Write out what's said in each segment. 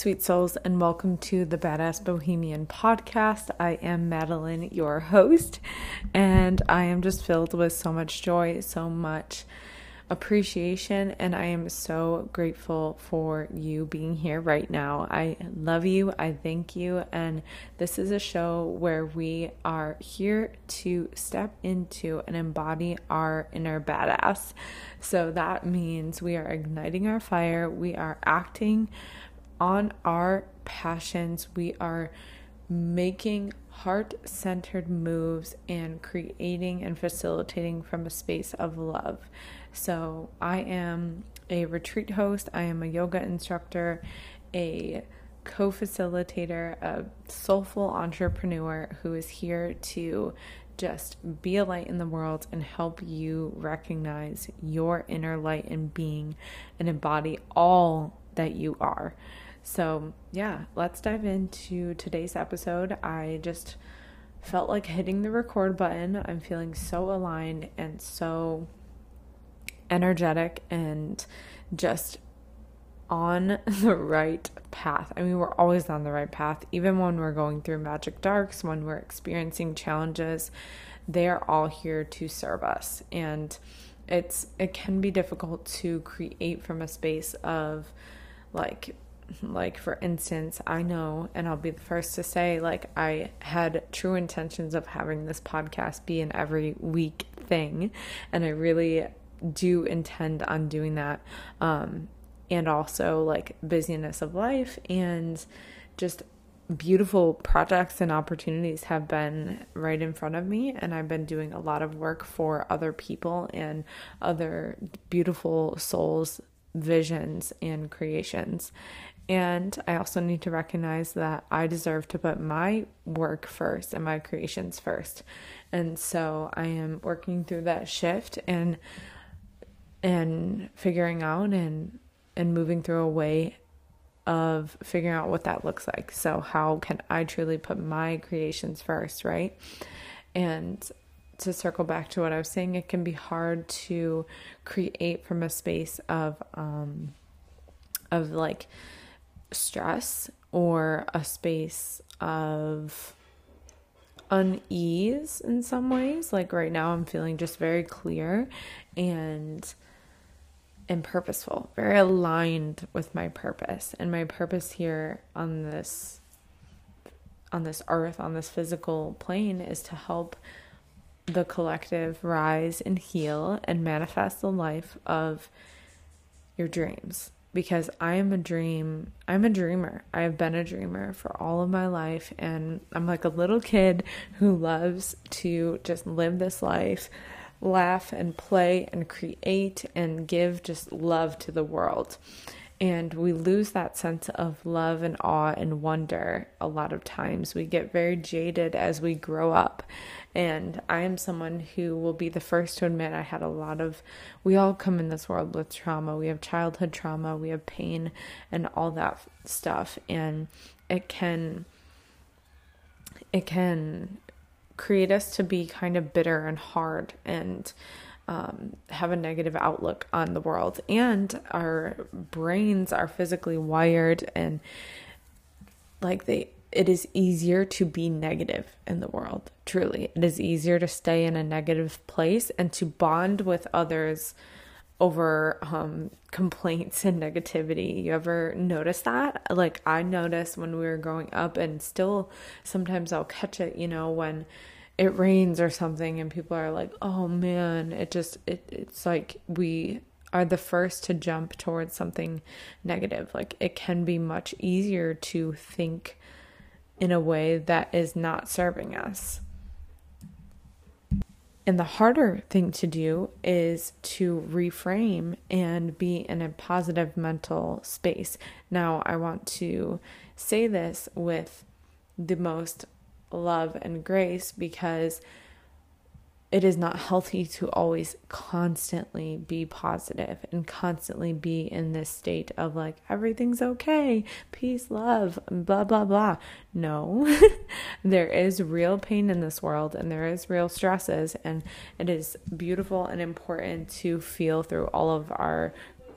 sweet souls, and welcome to the Badass Bohemian podcast. I am Madeline, your host, and I am just filled with so much joy, so much appreciation, and I am so grateful for you being here right now. I love you, I thank you, and this is a show where we are here to step into and embody our inner badass. So that means we are igniting our fire, we are acting on our passions. We are making heart centered moves and creating and facilitating from a space of love. So, I am a retreat host, I am a yoga instructor, a co facilitator, a soulful entrepreneur who is here to just be a light in the world and help you recognize your inner light and being and embody all that you are. So, yeah, let's dive into today's episode. I just felt like hitting the record button. I'm feeling so aligned and so energetic and just on the right path. I mean, we're always on the right path, even when we're going through magic darks, when we're experiencing challenges, they are all here to serve us. And it's it can be difficult to create from a space of like like, for instance, I know, and I'll be the first to say, like, I had true intentions of having this podcast be an every week thing. And I really do intend on doing that. Um, and also, like, busyness of life and just beautiful projects and opportunities have been right in front of me and I've been doing a lot of work for other people and other beautiful souls visions and creations and I also need to recognize that I deserve to put my work first and my creations first. And so I am working through that shift and and figuring out and and moving through a way of figuring out what that looks like. So how can I truly put my creations first, right? And to circle back to what I was saying, it can be hard to create from a space of um of like stress or a space of unease in some ways. Like right now, I'm feeling just very clear and and purposeful, very aligned with my purpose. And my purpose here on this on this earth, on this physical plane is to help the collective rise and heal and manifest the life of your dreams because I am a dream. I'm a dreamer. I have been a dreamer for all of my life and I'm like a little kid who loves to just live this life, laugh and play and create and give just love to the world. And we lose that sense of love and awe and wonder a lot of times. We get very jaded as we grow up. And I am someone who will be the first to admit I had a lot of, we all come in this world with trauma. We have childhood trauma, we have pain, and all that stuff. And it can, it can create us to be kind of bitter and hard and um, have a negative outlook on the world. And our brains are physically wired and like they it is easier to be negative in the world. Truly, it is easier to stay in a negative place and to bond with others over um, complaints and negativity. You ever notice that? Like, I noticed when we were growing up, and still sometimes I'll catch it, you know, when it rains or something, and people are like, oh man, it just, it, it's like we are the first to jump towards something negative. Like, it can be much easier to think in a way that is not serving us. And the harder thing to do is to reframe and be in a positive mental space. Now, I want to say this with the most love and grace because it is not healthy to always constantly be positive and constantly be in this state of like everything's okay, peace, love, blah blah blah. No. there is real pain in this world and there is real stresses and it is beautiful and important to feel through all of our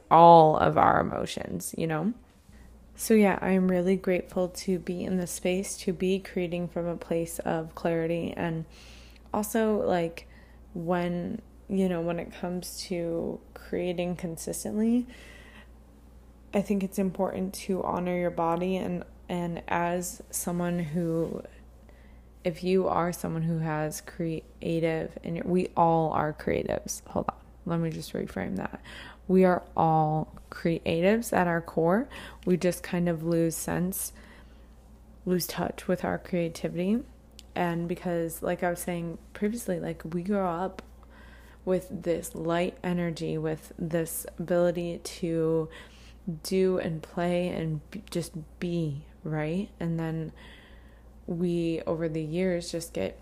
all of our emotions, you know? So, yeah, I'm really grateful to be in the space, to be creating from a place of clarity and also like when you know when it comes to creating consistently i think it's important to honor your body and and as someone who if you are someone who has creative and we all are creatives hold on let me just reframe that. We are all creatives at our core. We just kind of lose sense lose touch with our creativity and because like i was saying previously like we grow up with this light energy with this ability to do and play and just be right and then we over the years just get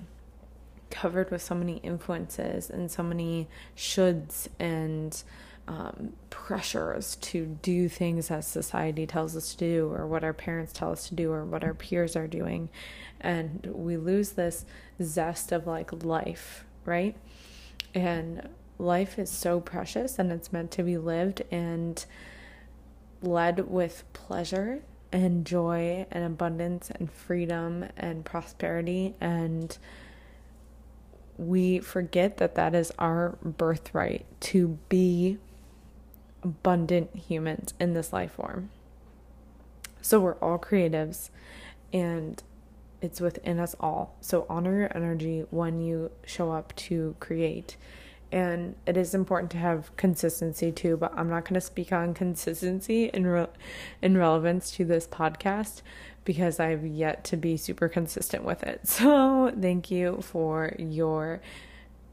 covered with so many influences and so many shoulds and um, pressures to do things as society tells us to do, or what our parents tell us to do, or what our peers are doing. And we lose this zest of like life, right? And life is so precious and it's meant to be lived and led with pleasure and joy and abundance and freedom and prosperity and we forget that that is our birthright to be abundant humans in this life form. So we're all creatives and it's within us all. So honor your energy when you show up to create. And it is important to have consistency too, but I'm not going to speak on consistency in re- in relevance to this podcast because I've yet to be super consistent with it. So, thank you for your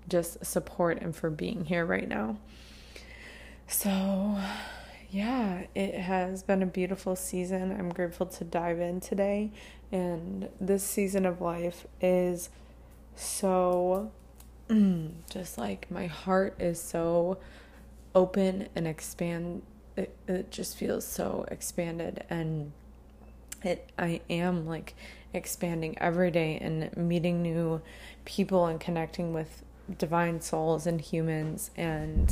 just support and for being here right now. So, yeah, it has been a beautiful season. I'm grateful to dive in today. And this season of life is so just like my heart is so open and expand it, it just feels so expanded and it I am like expanding every day and meeting new people and connecting with divine souls and humans. And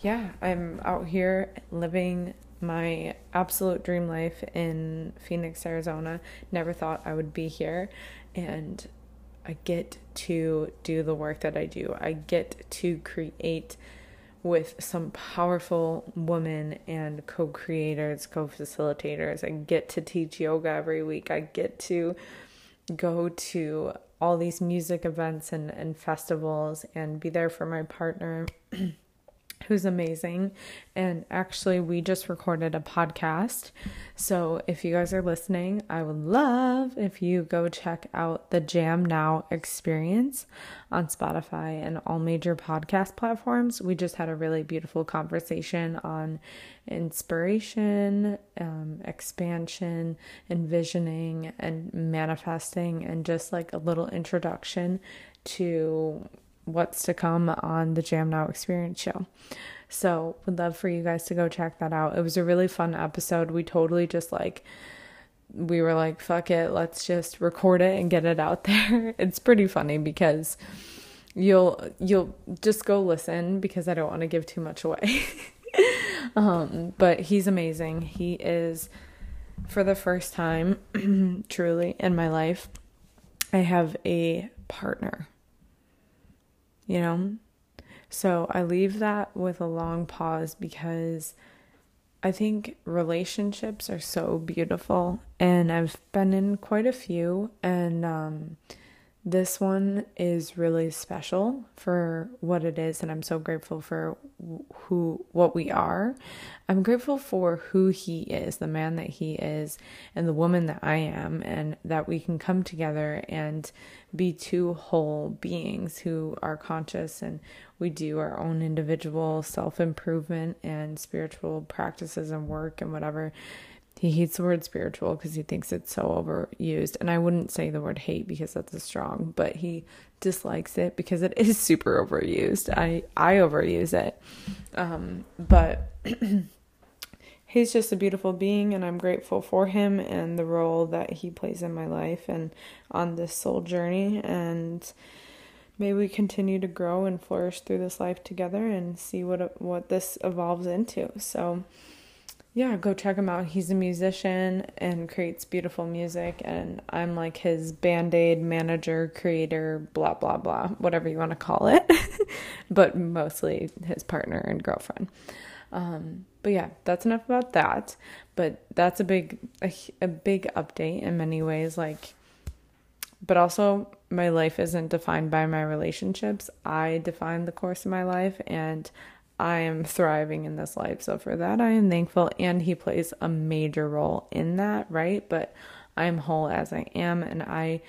yeah, I'm out here living my absolute dream life in Phoenix, Arizona. Never thought I would be here. And I get to do the work that I do. I get to create with some powerful women and co creators, co facilitators. I get to teach yoga every week. I get to go to all these music events and, and festivals and be there for my partner. who's amazing. And actually, we just recorded a podcast. So if you guys are listening, I would love if you go check out the Jam Now experience on Spotify and all major podcast platforms. We just had a really beautiful conversation on inspiration, um, expansion, envisioning, and manifesting, and just like a little introduction to what's to come on the Jam Now Experience show. So, would love for you guys to go check that out. It was a really fun episode. We totally just like we were like, fuck it, let's just record it and get it out there. It's pretty funny because you'll you'll just go listen because I don't want to give too much away. um, but he's amazing. He is for the first time truly in my life I have a partner you know? So I leave that with a long pause because I think relationships are so beautiful and I've been in quite a few and um this one is really special for what it is and I'm so grateful for who what we are. I'm grateful for who he is, the man that he is and the woman that I am and that we can come together and be two whole beings who are conscious and we do our own individual self-improvement and spiritual practices and work and whatever he hates the word spiritual because he thinks it's so overused. And I wouldn't say the word hate because that's a strong, but he dislikes it because it is super overused. I I overuse it. Um, but he's just a beautiful being and I'm grateful for him and the role that he plays in my life and on this soul journey and may we continue to grow and flourish through this life together and see what what this evolves into. So yeah, go check him out. He's a musician and creates beautiful music, and I'm like his band aid manager, creator, blah, blah, blah, whatever you want to call it, but mostly his partner and girlfriend. Um, but yeah, that's enough about that. But that's a big, a, a big update in many ways. Like, but also, my life isn't defined by my relationships. I define the course of my life, and I am thriving in this life. So for that, I am thankful. And he plays a major role in that, right? But I am whole as I am, and I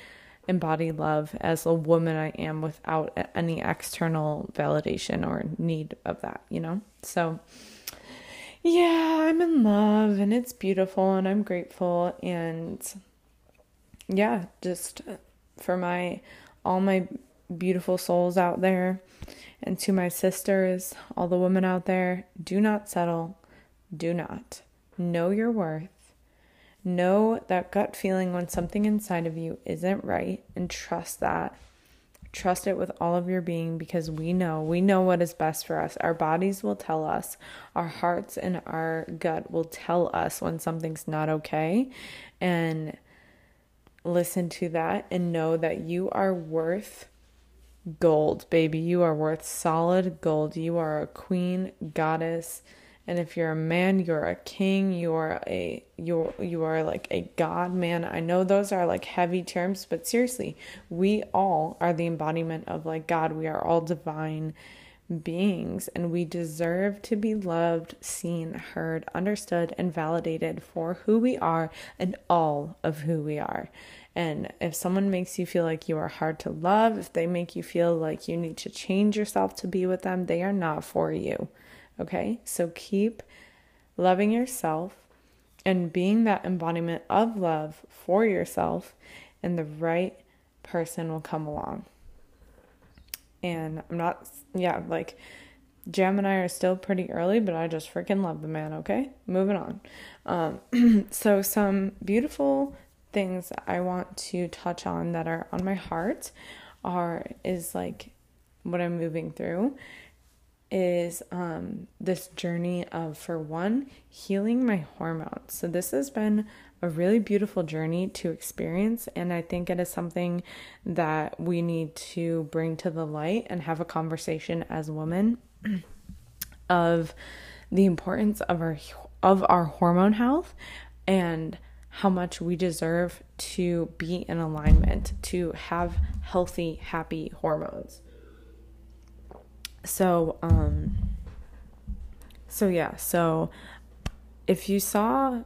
embody love as a woman I am without any external validation or need of that, you know? So, yeah, I'm in love and it's beautiful and I'm grateful. And yeah, just for my all my beautiful souls out there and to my sisters, all the women out there, do not settle. Do not. Know your worth. Know that gut feeling when something inside of you isn't right and trust that. Trust it with all of your being because we know, we know what is best for us. Our bodies will tell us, our hearts and our gut will tell us when something's not okay. And listen to that and know that you are worth gold, baby. You are worth solid gold. You are a queen, goddess. And if you're a man, you're a king, you are a you you are like a god man. I know those are like heavy terms, but seriously, we all are the embodiment of like God. We are all divine beings and we deserve to be loved, seen, heard, understood and validated for who we are and all of who we are. And if someone makes you feel like you are hard to love, if they make you feel like you need to change yourself to be with them, they are not for you. Okay? So keep loving yourself and being that embodiment of love for yourself, and the right person will come along. And I'm not, yeah, like Jam and I are still pretty early, but I just freaking love the man, okay? Moving on. Um, so, some beautiful things I want to touch on that are on my heart are is like what I'm moving through is um this journey of for one healing my hormones. So this has been a really beautiful journey to experience and I think it is something that we need to bring to the light and have a conversation as women of the importance of our of our hormone health and how much we deserve to be in alignment, to have healthy, happy hormones. So, um, so yeah, so if you saw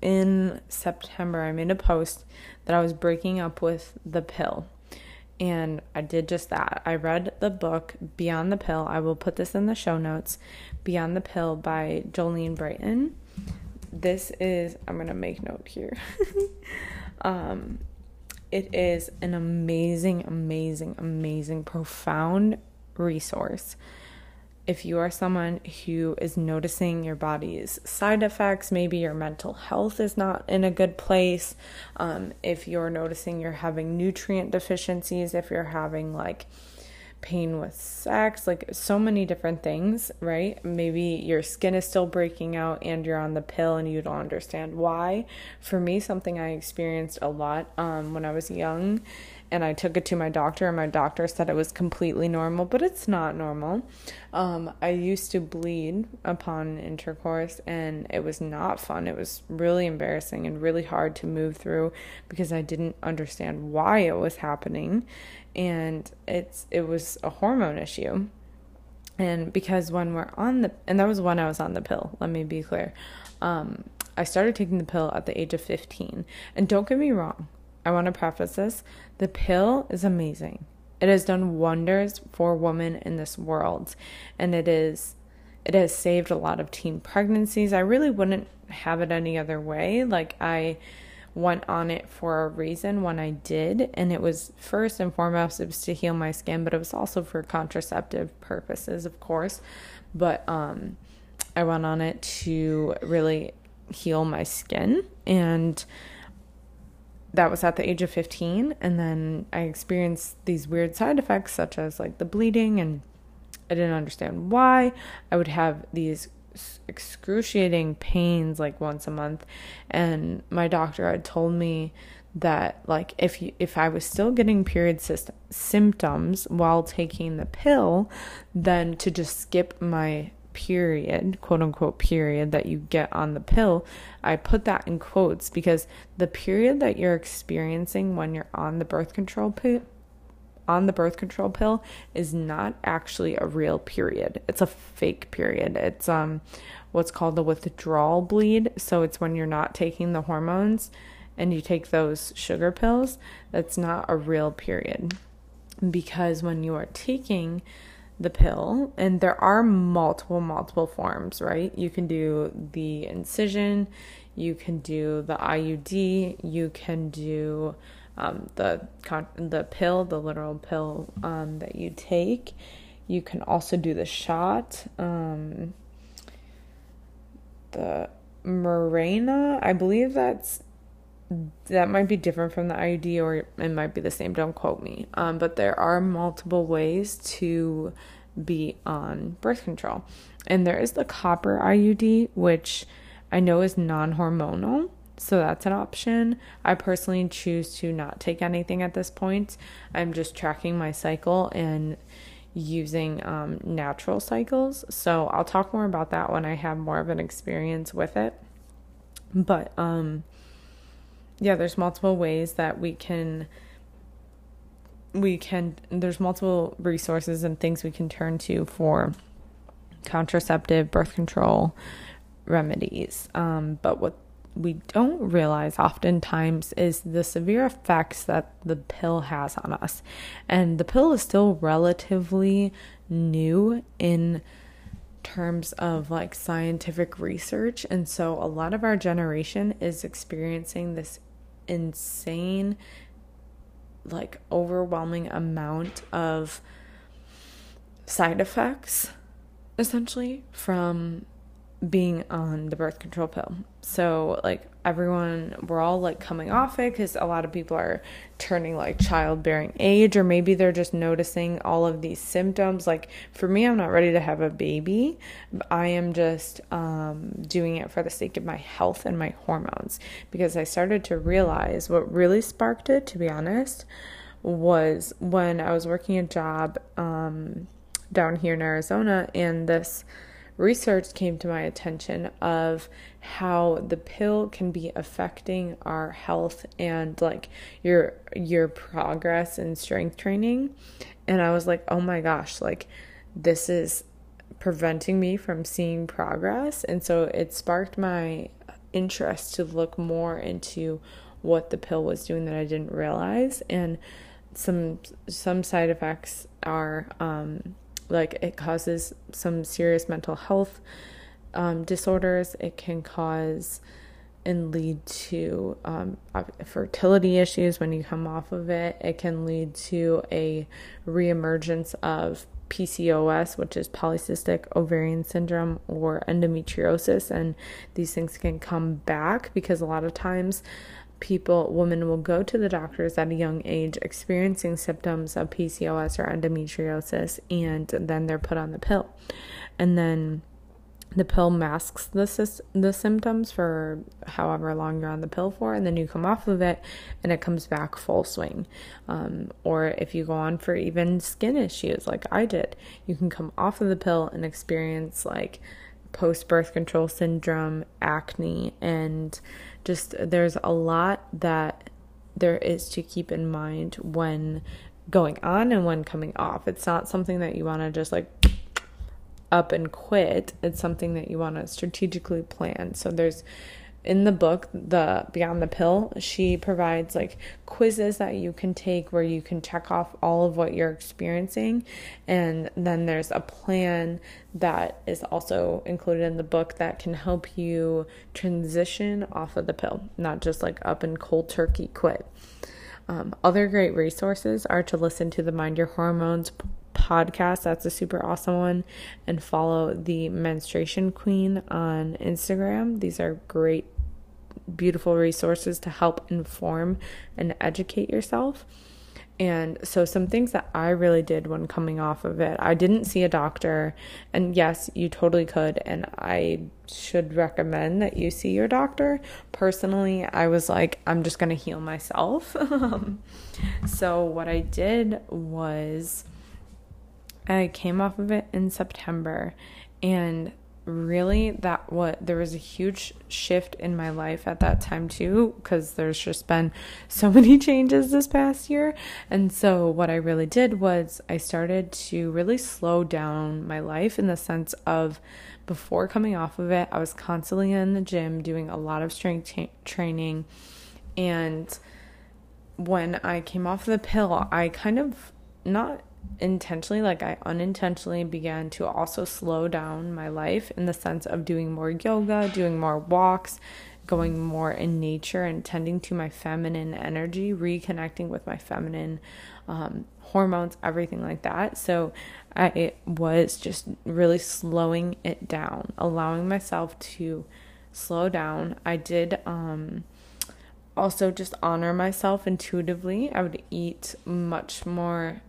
in September, I made a post that I was breaking up with the pill. And I did just that. I read the book Beyond the Pill. I will put this in the show notes. Beyond the Pill by Jolene Brighten this is I'm gonna make note here. um, it is an amazing, amazing, amazing, profound resource. If you are someone who is noticing your body's side effects, maybe your mental health is not in a good place, um, if you're noticing you're having nutrient deficiencies, if you're having like pain with sex, like so many different things, right? Maybe your skin is still breaking out and you're on the pill and you don't understand why. For me, something I experienced a lot um, when I was young and I took it to my doctor, and my doctor said it was completely normal, but it's not normal. Um, I used to bleed upon intercourse, and it was not fun. It was really embarrassing and really hard to move through because I didn't understand why it was happening, and it's it was a hormone issue. And because when we're on the, and that was when I was on the pill. Let me be clear. Um, I started taking the pill at the age of 15. And don't get me wrong, I want to preface this the pill is amazing. It has done wonders for women in this world, and it is it has saved a lot of teen pregnancies. I really wouldn't have it any other way. Like, I went on it for a reason when I did, and it was first and foremost it was to heal my skin, but it was also for contraceptive purposes, of course. But um, I went on it to really heal my skin, and that was at the age of 15 and then i experienced these weird side effects such as like the bleeding and i didn't understand why. I would have these excruciating pains like once a month and my doctor had told me that like if you, if I was still getting period system, symptoms while taking the pill then to just skip my period, quote unquote period that you get on the pill, I put that in quotes because the period that you're experiencing when you're on the birth control pill on the birth control pill is not actually a real period. It's a fake period. It's um what's called the withdrawal bleed. So it's when you're not taking the hormones and you take those sugar pills, that's not a real period. Because when you are taking the pill and there are multiple multiple forms right? You can do the incision you can do the iud you can do um, the the pill the literal pill um, that you take. You can also do the shot um, the Mirena i believe that's that might be different from the IUD or it might be the same. Don't quote me. Um, but there are multiple ways to be on birth control. And there is the copper IUD, which I know is non hormonal. So that's an option. I personally choose to not take anything at this point. I'm just tracking my cycle and using um, natural cycles. So I'll talk more about that when I have more of an experience with it. But um, yeah, there's multiple ways that we can we can there's multiple resources and things we can turn to for contraceptive birth control remedies. Um, but what we don't realize oftentimes is the severe effects that the pill has on us. And the pill is still relatively new in terms of like scientific research. And so a lot of our generation is experiencing this insane, like overwhelming amount of side effects essentially from being on the birth control pill. So, like, everyone, we're all like coming off it because a lot of people are turning like childbearing age, or maybe they're just noticing all of these symptoms. Like, for me, I'm not ready to have a baby. I am just um, doing it for the sake of my health and my hormones because I started to realize what really sparked it, to be honest, was when I was working a job um, down here in Arizona and this research came to my attention of how the pill can be affecting our health and like your your progress in strength training and I was like, "Oh my gosh, like this is preventing me from seeing progress." And so it sparked my interest to look more into what the pill was doing that I didn't realize and some some side effects are um like it causes some serious mental health um, disorders. It can cause and lead to um, fertility issues when you come off of it. It can lead to a reemergence of PCOS, which is polycystic ovarian syndrome, or endometriosis. And these things can come back because a lot of times people, women will go to the doctors at a young age experiencing symptoms of PCOS or endometriosis, and then they're put on the pill. And then the pill masks the, the symptoms for however long you're on the pill for, and then you come off of it and it comes back full swing. Um, or if you go on for even skin issues, like I did, you can come off of the pill and experience like post birth control syndrome, acne, and just there's a lot that there is to keep in mind when going on and when coming off. It's not something that you want to just like up and quit. It's something that you want to strategically plan. So there's in the book, the Beyond the Pill, she provides like quizzes that you can take where you can check off all of what you're experiencing. And then there's a plan that is also included in the book that can help you transition off of the pill, not just like up and cold turkey quit. Um, other great resources are to listen to the Mind Your Hormones podcast. That's a super awesome one. And follow the Menstruation Queen on Instagram. These are great beautiful resources to help inform and educate yourself. And so, some things that I really did when coming off of it, I didn't see a doctor. And yes, you totally could. And I should recommend that you see your doctor. Personally, I was like, I'm just going to heal myself. so, what I did was I came off of it in September. And really that what there was a huge shift in my life at that time too because there's just been so many changes this past year. And so what i really did was i started to really slow down my life in the sense of before coming off of it i was constantly in the gym doing a lot of strength training. And when i came off the pill i kind of not intentionally, like I unintentionally began to also slow down my life in the sense of doing more yoga, doing more walks, going more in nature and tending to my feminine energy, reconnecting with my feminine um, hormones, everything like that. So I was just really slowing it down, allowing myself to slow down. I did um, also just honor myself intuitively. I would eat much more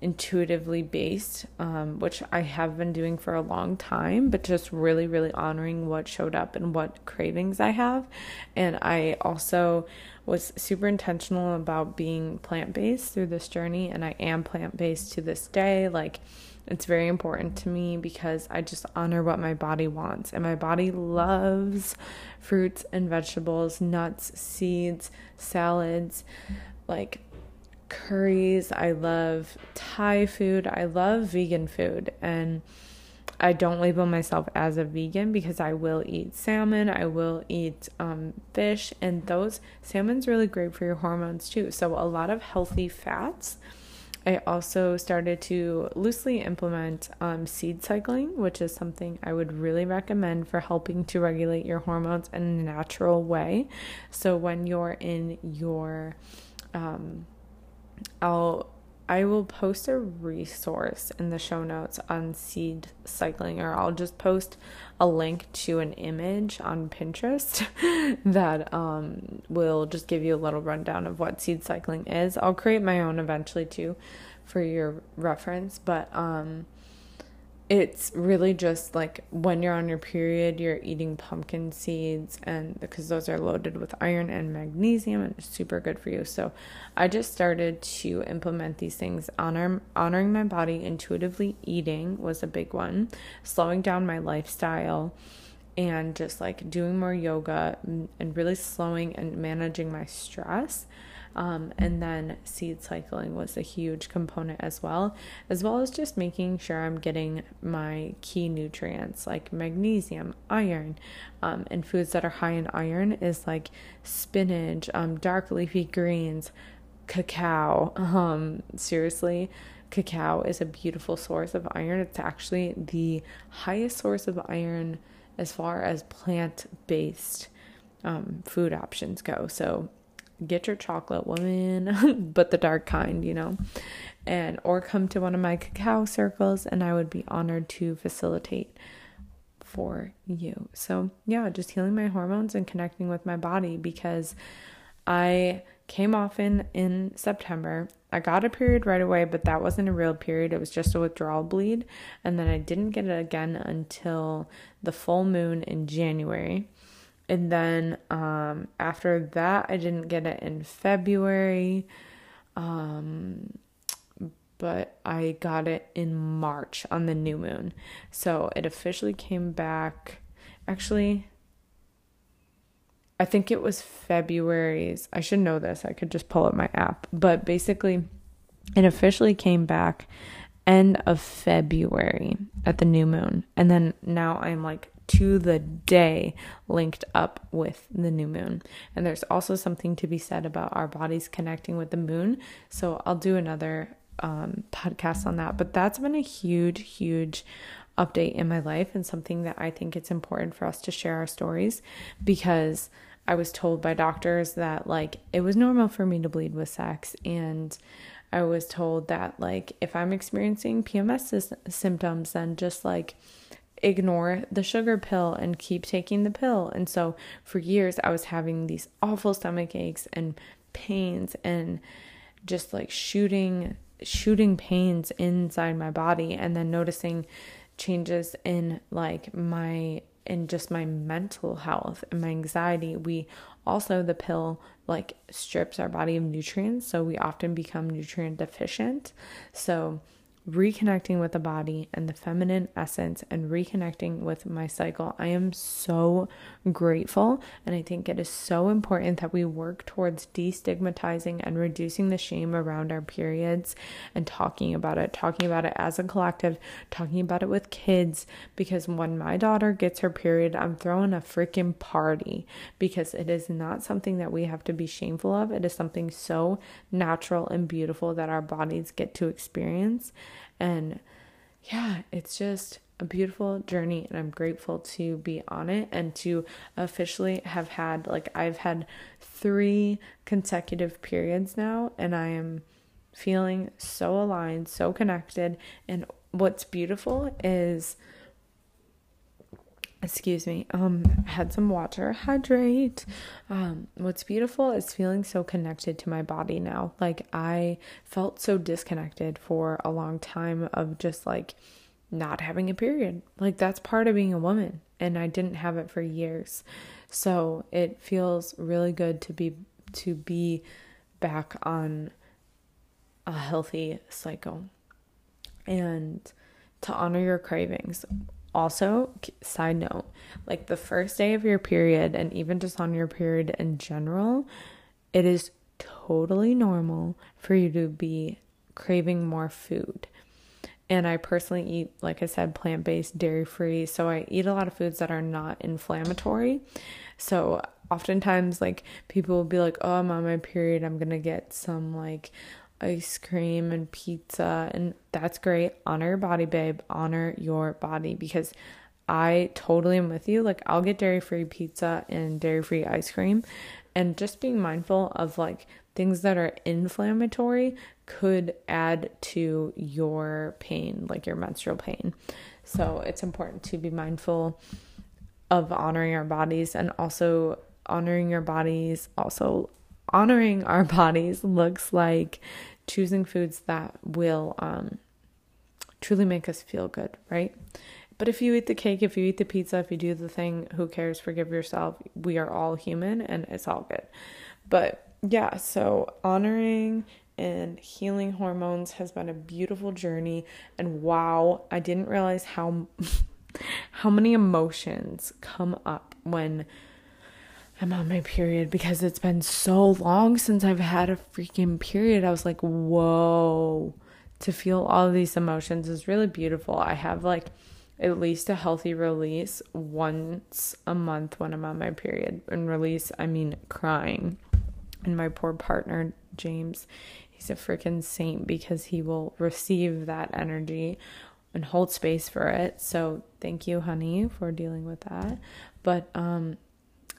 intuitively based, um, which I have been doing for a long time, but just really, really honoring what showed up and what cravings I have. And I also was super intentional about being plant based through this journey, and I am plant based to this day. Like, it's very important to me because I just honor what my body wants. And my body loves fruits and vegetables, nuts, seeds, salads. Like, curries. I love Thai food. I love vegan food. And I don't label myself as a vegan because I will eat salmon, I will eat um, fish, and those salmon's really great for your hormones too. So, a lot of healthy fats. I also started to loosely implement um, seed cycling, which is something I would really recommend for helping to regulate your hormones in a natural way. So, when you're in your um, I'll I will post a resource in the show notes on seed cycling, or I'll just post a link to an image on Pinterest that um, will just give you a little rundown of what seed cycling is. I'll create my own eventually too for your reference, but um, it's really just like when you're on your period, you're eating pumpkin seeds, and because those are loaded with iron and magnesium and it's super good for you. So, I just started to implement these things. Honor, honoring my body, intuitively eating was a big one, slowing down my lifestyle, and just like doing more yoga and really slowing and managing my stress um, and then seed cycling was a huge component as well, as well as just making sure I'm getting my key nutrients like magnesium, iron, um, and foods that are high in iron is like spinach, um, dark leafy greens, cacao. Um, seriously, cacao is a beautiful source of iron. It's actually the highest source of iron as far as plant based um, food options go. So get your chocolate woman, but the dark kind, you know, and or come to one of my cacao circles, and I would be honored to facilitate for you. So, yeah, just healing my hormones and connecting with my body because I came off in in September. I got a period right away, but that wasn't a real period. It was just a withdrawal bleed, and then I didn't get it again until the full moon in January. And then um, after that, I didn't get it in February. Um, but I got it in March on the new moon. So it officially came back. Actually, I think it was February's. I should know this. I could just pull up my app. But basically, it officially came back end of February at the new moon. And then now I'm like to the day linked up with the new moon. And there's also something to be said about our bodies connecting with the moon. So I'll do another um, podcast on that. But that's been a huge, huge update in my life and something that I think it's important for us to share our stories because I was told by doctors that like it was normal for me to bleed with sex and I was told that like if I'm experiencing PMS symptoms then just like ignore the sugar pill and keep taking the pill. And so for years I was having these awful stomach aches and pains and just like shooting shooting pains inside my body and then noticing changes in like my in just my mental health and my anxiety we also the pill like strips our body of nutrients so we often become nutrient deficient so reconnecting with the body and the feminine essence and reconnecting with my cycle. I am so grateful. And I think it is so important that we work towards destigmatizing and reducing the shame around our periods and talking about it, talking about it as a collective, talking about it with kids. Because when my daughter gets her period, I'm throwing a freaking party because it is not something that we have to be shameful of. It is something so natural and beautiful that our bodies get to experience. And yeah, it's just a beautiful journey and I'm grateful to be on it and to officially have had like I've had 3 consecutive periods now and I am feeling so aligned, so connected. And what's beautiful is excuse me. Um had some water. Hydrate. Um what's beautiful is feeling so connected to my body now. Like i felt so disconnected for a long time of just like not having a period. Like that's part of being a woman and i didn't have it for years. So it feels really good to be to be back on a healthy cycle. And to honor your cravings also, side note, like the first day of your period, and even just on your period in general, it is totally normal for you to be craving more food. And I personally eat, like I said, plant based, dairy free. So I eat a lot of foods that are not inflammatory. So oftentimes, like, people will be like, oh, I'm on my period. I'm to get some, like, ice cream and pizza and that's great. Honor your body, babe. Honor your body because I totally am with you. Like I'll get dairy-free pizza and dairy-free ice cream and just being mindful of like things that are inflammatory could add to your pain, like your menstrual pain. So it's important to be mindful of honoring our bodies and also honoring your bodies also honoring our bodies looks like choosing foods that will um, truly make us feel good, right? But if you eat the cake, if you eat the pizza, if you do the thing, who cares? Forgive yourself. We are all human and it's all good. But yeah, so honoring and healing hormones has been a beautiful journey and wow, I didn't realize how how many emotions come up when I'm on my period because it's been so long since I've had a freaking period. I was like, whoa. To feel all these emotions is really beautiful. I have like at least a healthy release once a month when I'm on my period. And release, I mean crying. And my poor partner, James, he's a freaking saint because he will receive that energy and hold space for it. So thank you, honey, for dealing with that. But um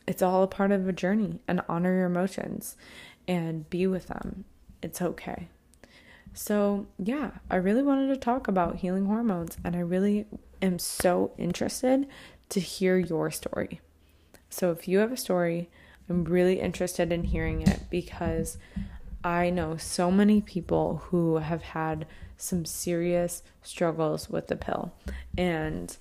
it's all a part of a journey and honor your emotions and be with them. It's okay. So, yeah, I really wanted to talk about healing hormones and I really am so interested to hear your story. So, if you have a story, I'm really interested in hearing it because I know so many people who have had some serious struggles with the pill. And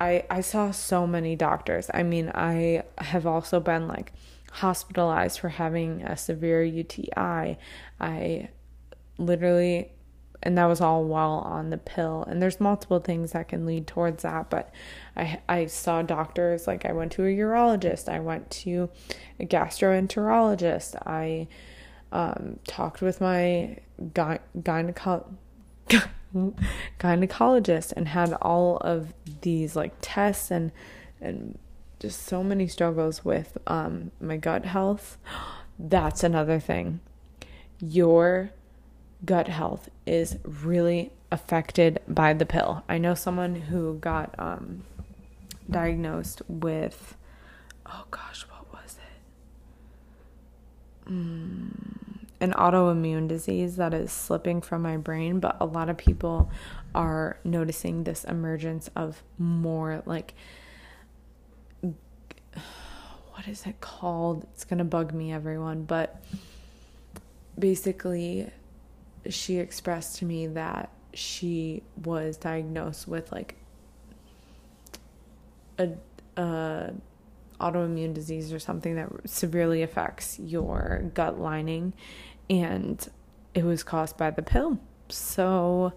I I saw so many doctors. I mean, I have also been like hospitalized for having a severe UTI. I literally and that was all while on the pill and there's multiple things that can lead towards that but i i saw doctors like i went to a urologist i went to a gastroenterologist i um, talked with my gy- gynecologist and had all of these like tests and and just so many struggles with um, my gut health. That's another thing. Your gut health is really affected by the pill. I know someone who got um, diagnosed with, oh gosh, what was it? Mm, an autoimmune disease that is slipping from my brain, but a lot of people are noticing this emergence of more like what is it called? It's going to bug me, everyone. But basically, she expressed to me that she was diagnosed with like a, a autoimmune disease or something that severely affects your gut lining and it was caused by the pill. So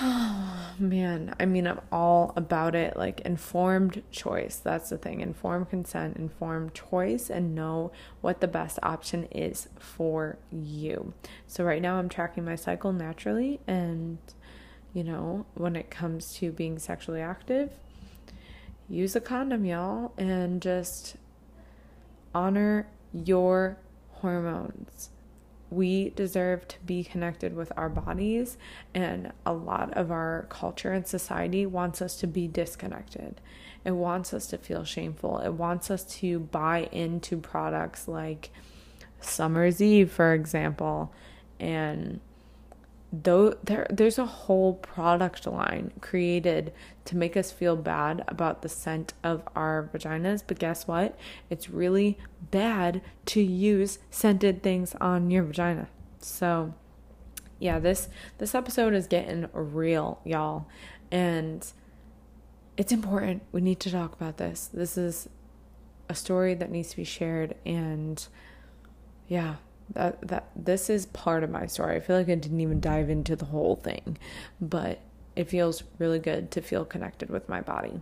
Oh man, I mean, I'm all about it. Like informed choice. That's the thing. Informed consent, informed choice, and know what the best option is for you. So, right now, I'm tracking my cycle naturally. And, you know, when it comes to being sexually active, use a condom, y'all, and just honor your hormones we deserve to be connected with our bodies, and a lot of our culture and society wants us to be disconnected. It wants us to feel shameful. It wants us to buy into products like Summer's Eve, for example, and though there there's a whole product line created to make us feel bad about the scent of our vaginas but guess what? It's really bad to use scented things on your vagina. So yeah this this episode is getting real y'all and it's important. We need to talk about this. This is a story that needs to be shared and yeah that that this is part of my story. I feel like I didn't even dive into the whole thing, but it feels really good to feel connected with my body.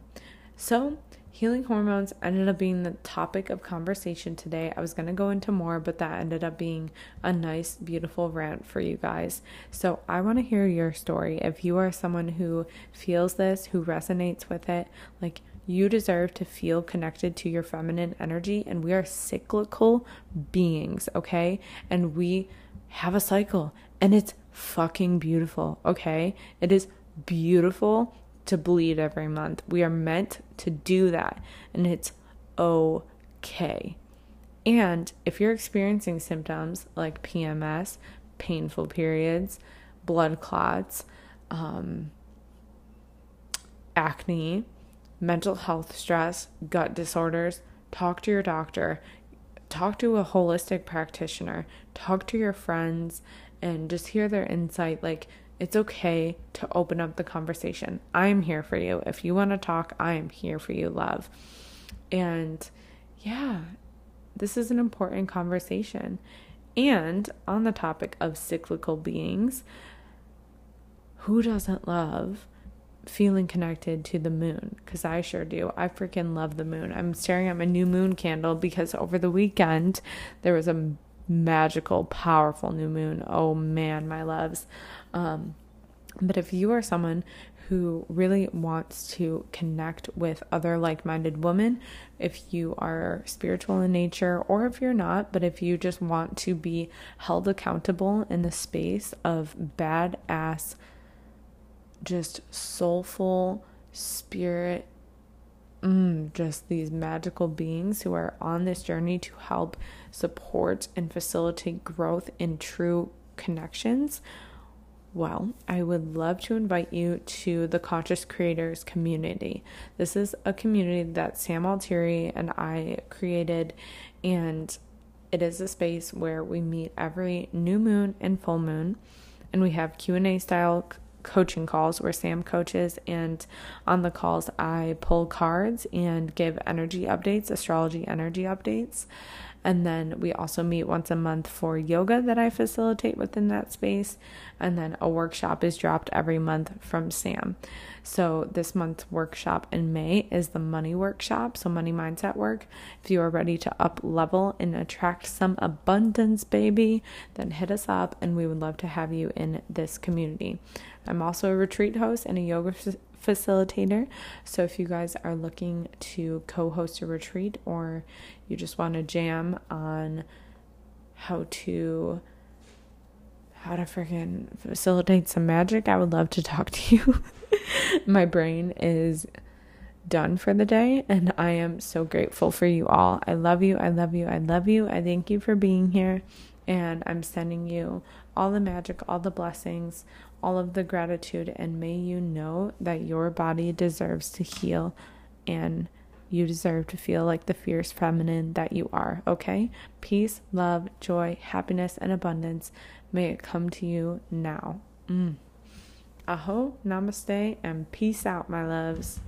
So, healing hormones ended up being the topic of conversation today. I was going to go into more, but that ended up being a nice, beautiful rant for you guys. So, I want to hear your story. If you are someone who feels this, who resonates with it, like you deserve to feel connected to your feminine energy, and we are cyclical beings, okay? And we have a cycle, and it's fucking beautiful, okay? It is beautiful to bleed every month. We are meant to do that, and it's okay. And if you're experiencing symptoms like PMS, painful periods, blood clots, um, acne, mental health stress, gut disorders, talk to your doctor, talk to a holistic practitioner, talk to your friends, and just hear their insight. Like, it's okay to open up the conversation. I'm here for you. If you want to talk, I am here for you, love. And yeah, this is an important conversation. And on the topic of cyclical beings, who doesn't love feeling connected to the moon because I sure do. I freaking love the moon. I'm staring at my new moon candle because over the weekend there was a magical, powerful new moon. Oh man, my loves. Um, but if you are someone who really wants to connect with other like minded women, if you are spiritual in nature, or if you're not, but if you just want to be held accountable in the space of badass just soulful spirit mm, just these magical beings who are on this journey to help support and facilitate growth in true connections well, I would love to invite you to the Conscious Creators community. This is a community that Sam Altieri and I created, and it is a space where we meet every new moon and full moon, and we have Q and A style coaching calls where Sam coaches, and on the calls, I pull cards and give energy updates, astrology energy updates. And then we also meet once a month for yoga that I facilitate within that space. And then a workshop is dropped every month from Sam. So this month's workshop in May is the money workshop, so money mindset work. If you are ready to up level and attract some abundance, baby, then hit us up and we would love to have you in this community. I'm also a retreat host and a yoga facilitator. So if you guys are looking to co host a retreat or you just want to jam on how to how to freaking facilitate some magic, I would love to talk to you. My brain is done for the day, and I am so grateful for you all. I love you. I love you. I love you. I thank you for being here, and I'm sending you all the magic, all the blessings, all of the gratitude, and may you know that your body deserves to heal and you deserve to feel like the fierce feminine that you are, okay? Peace, love, joy, happiness, and abundance may it come to you now. Mm. Aho, namaste, and peace out, my loves.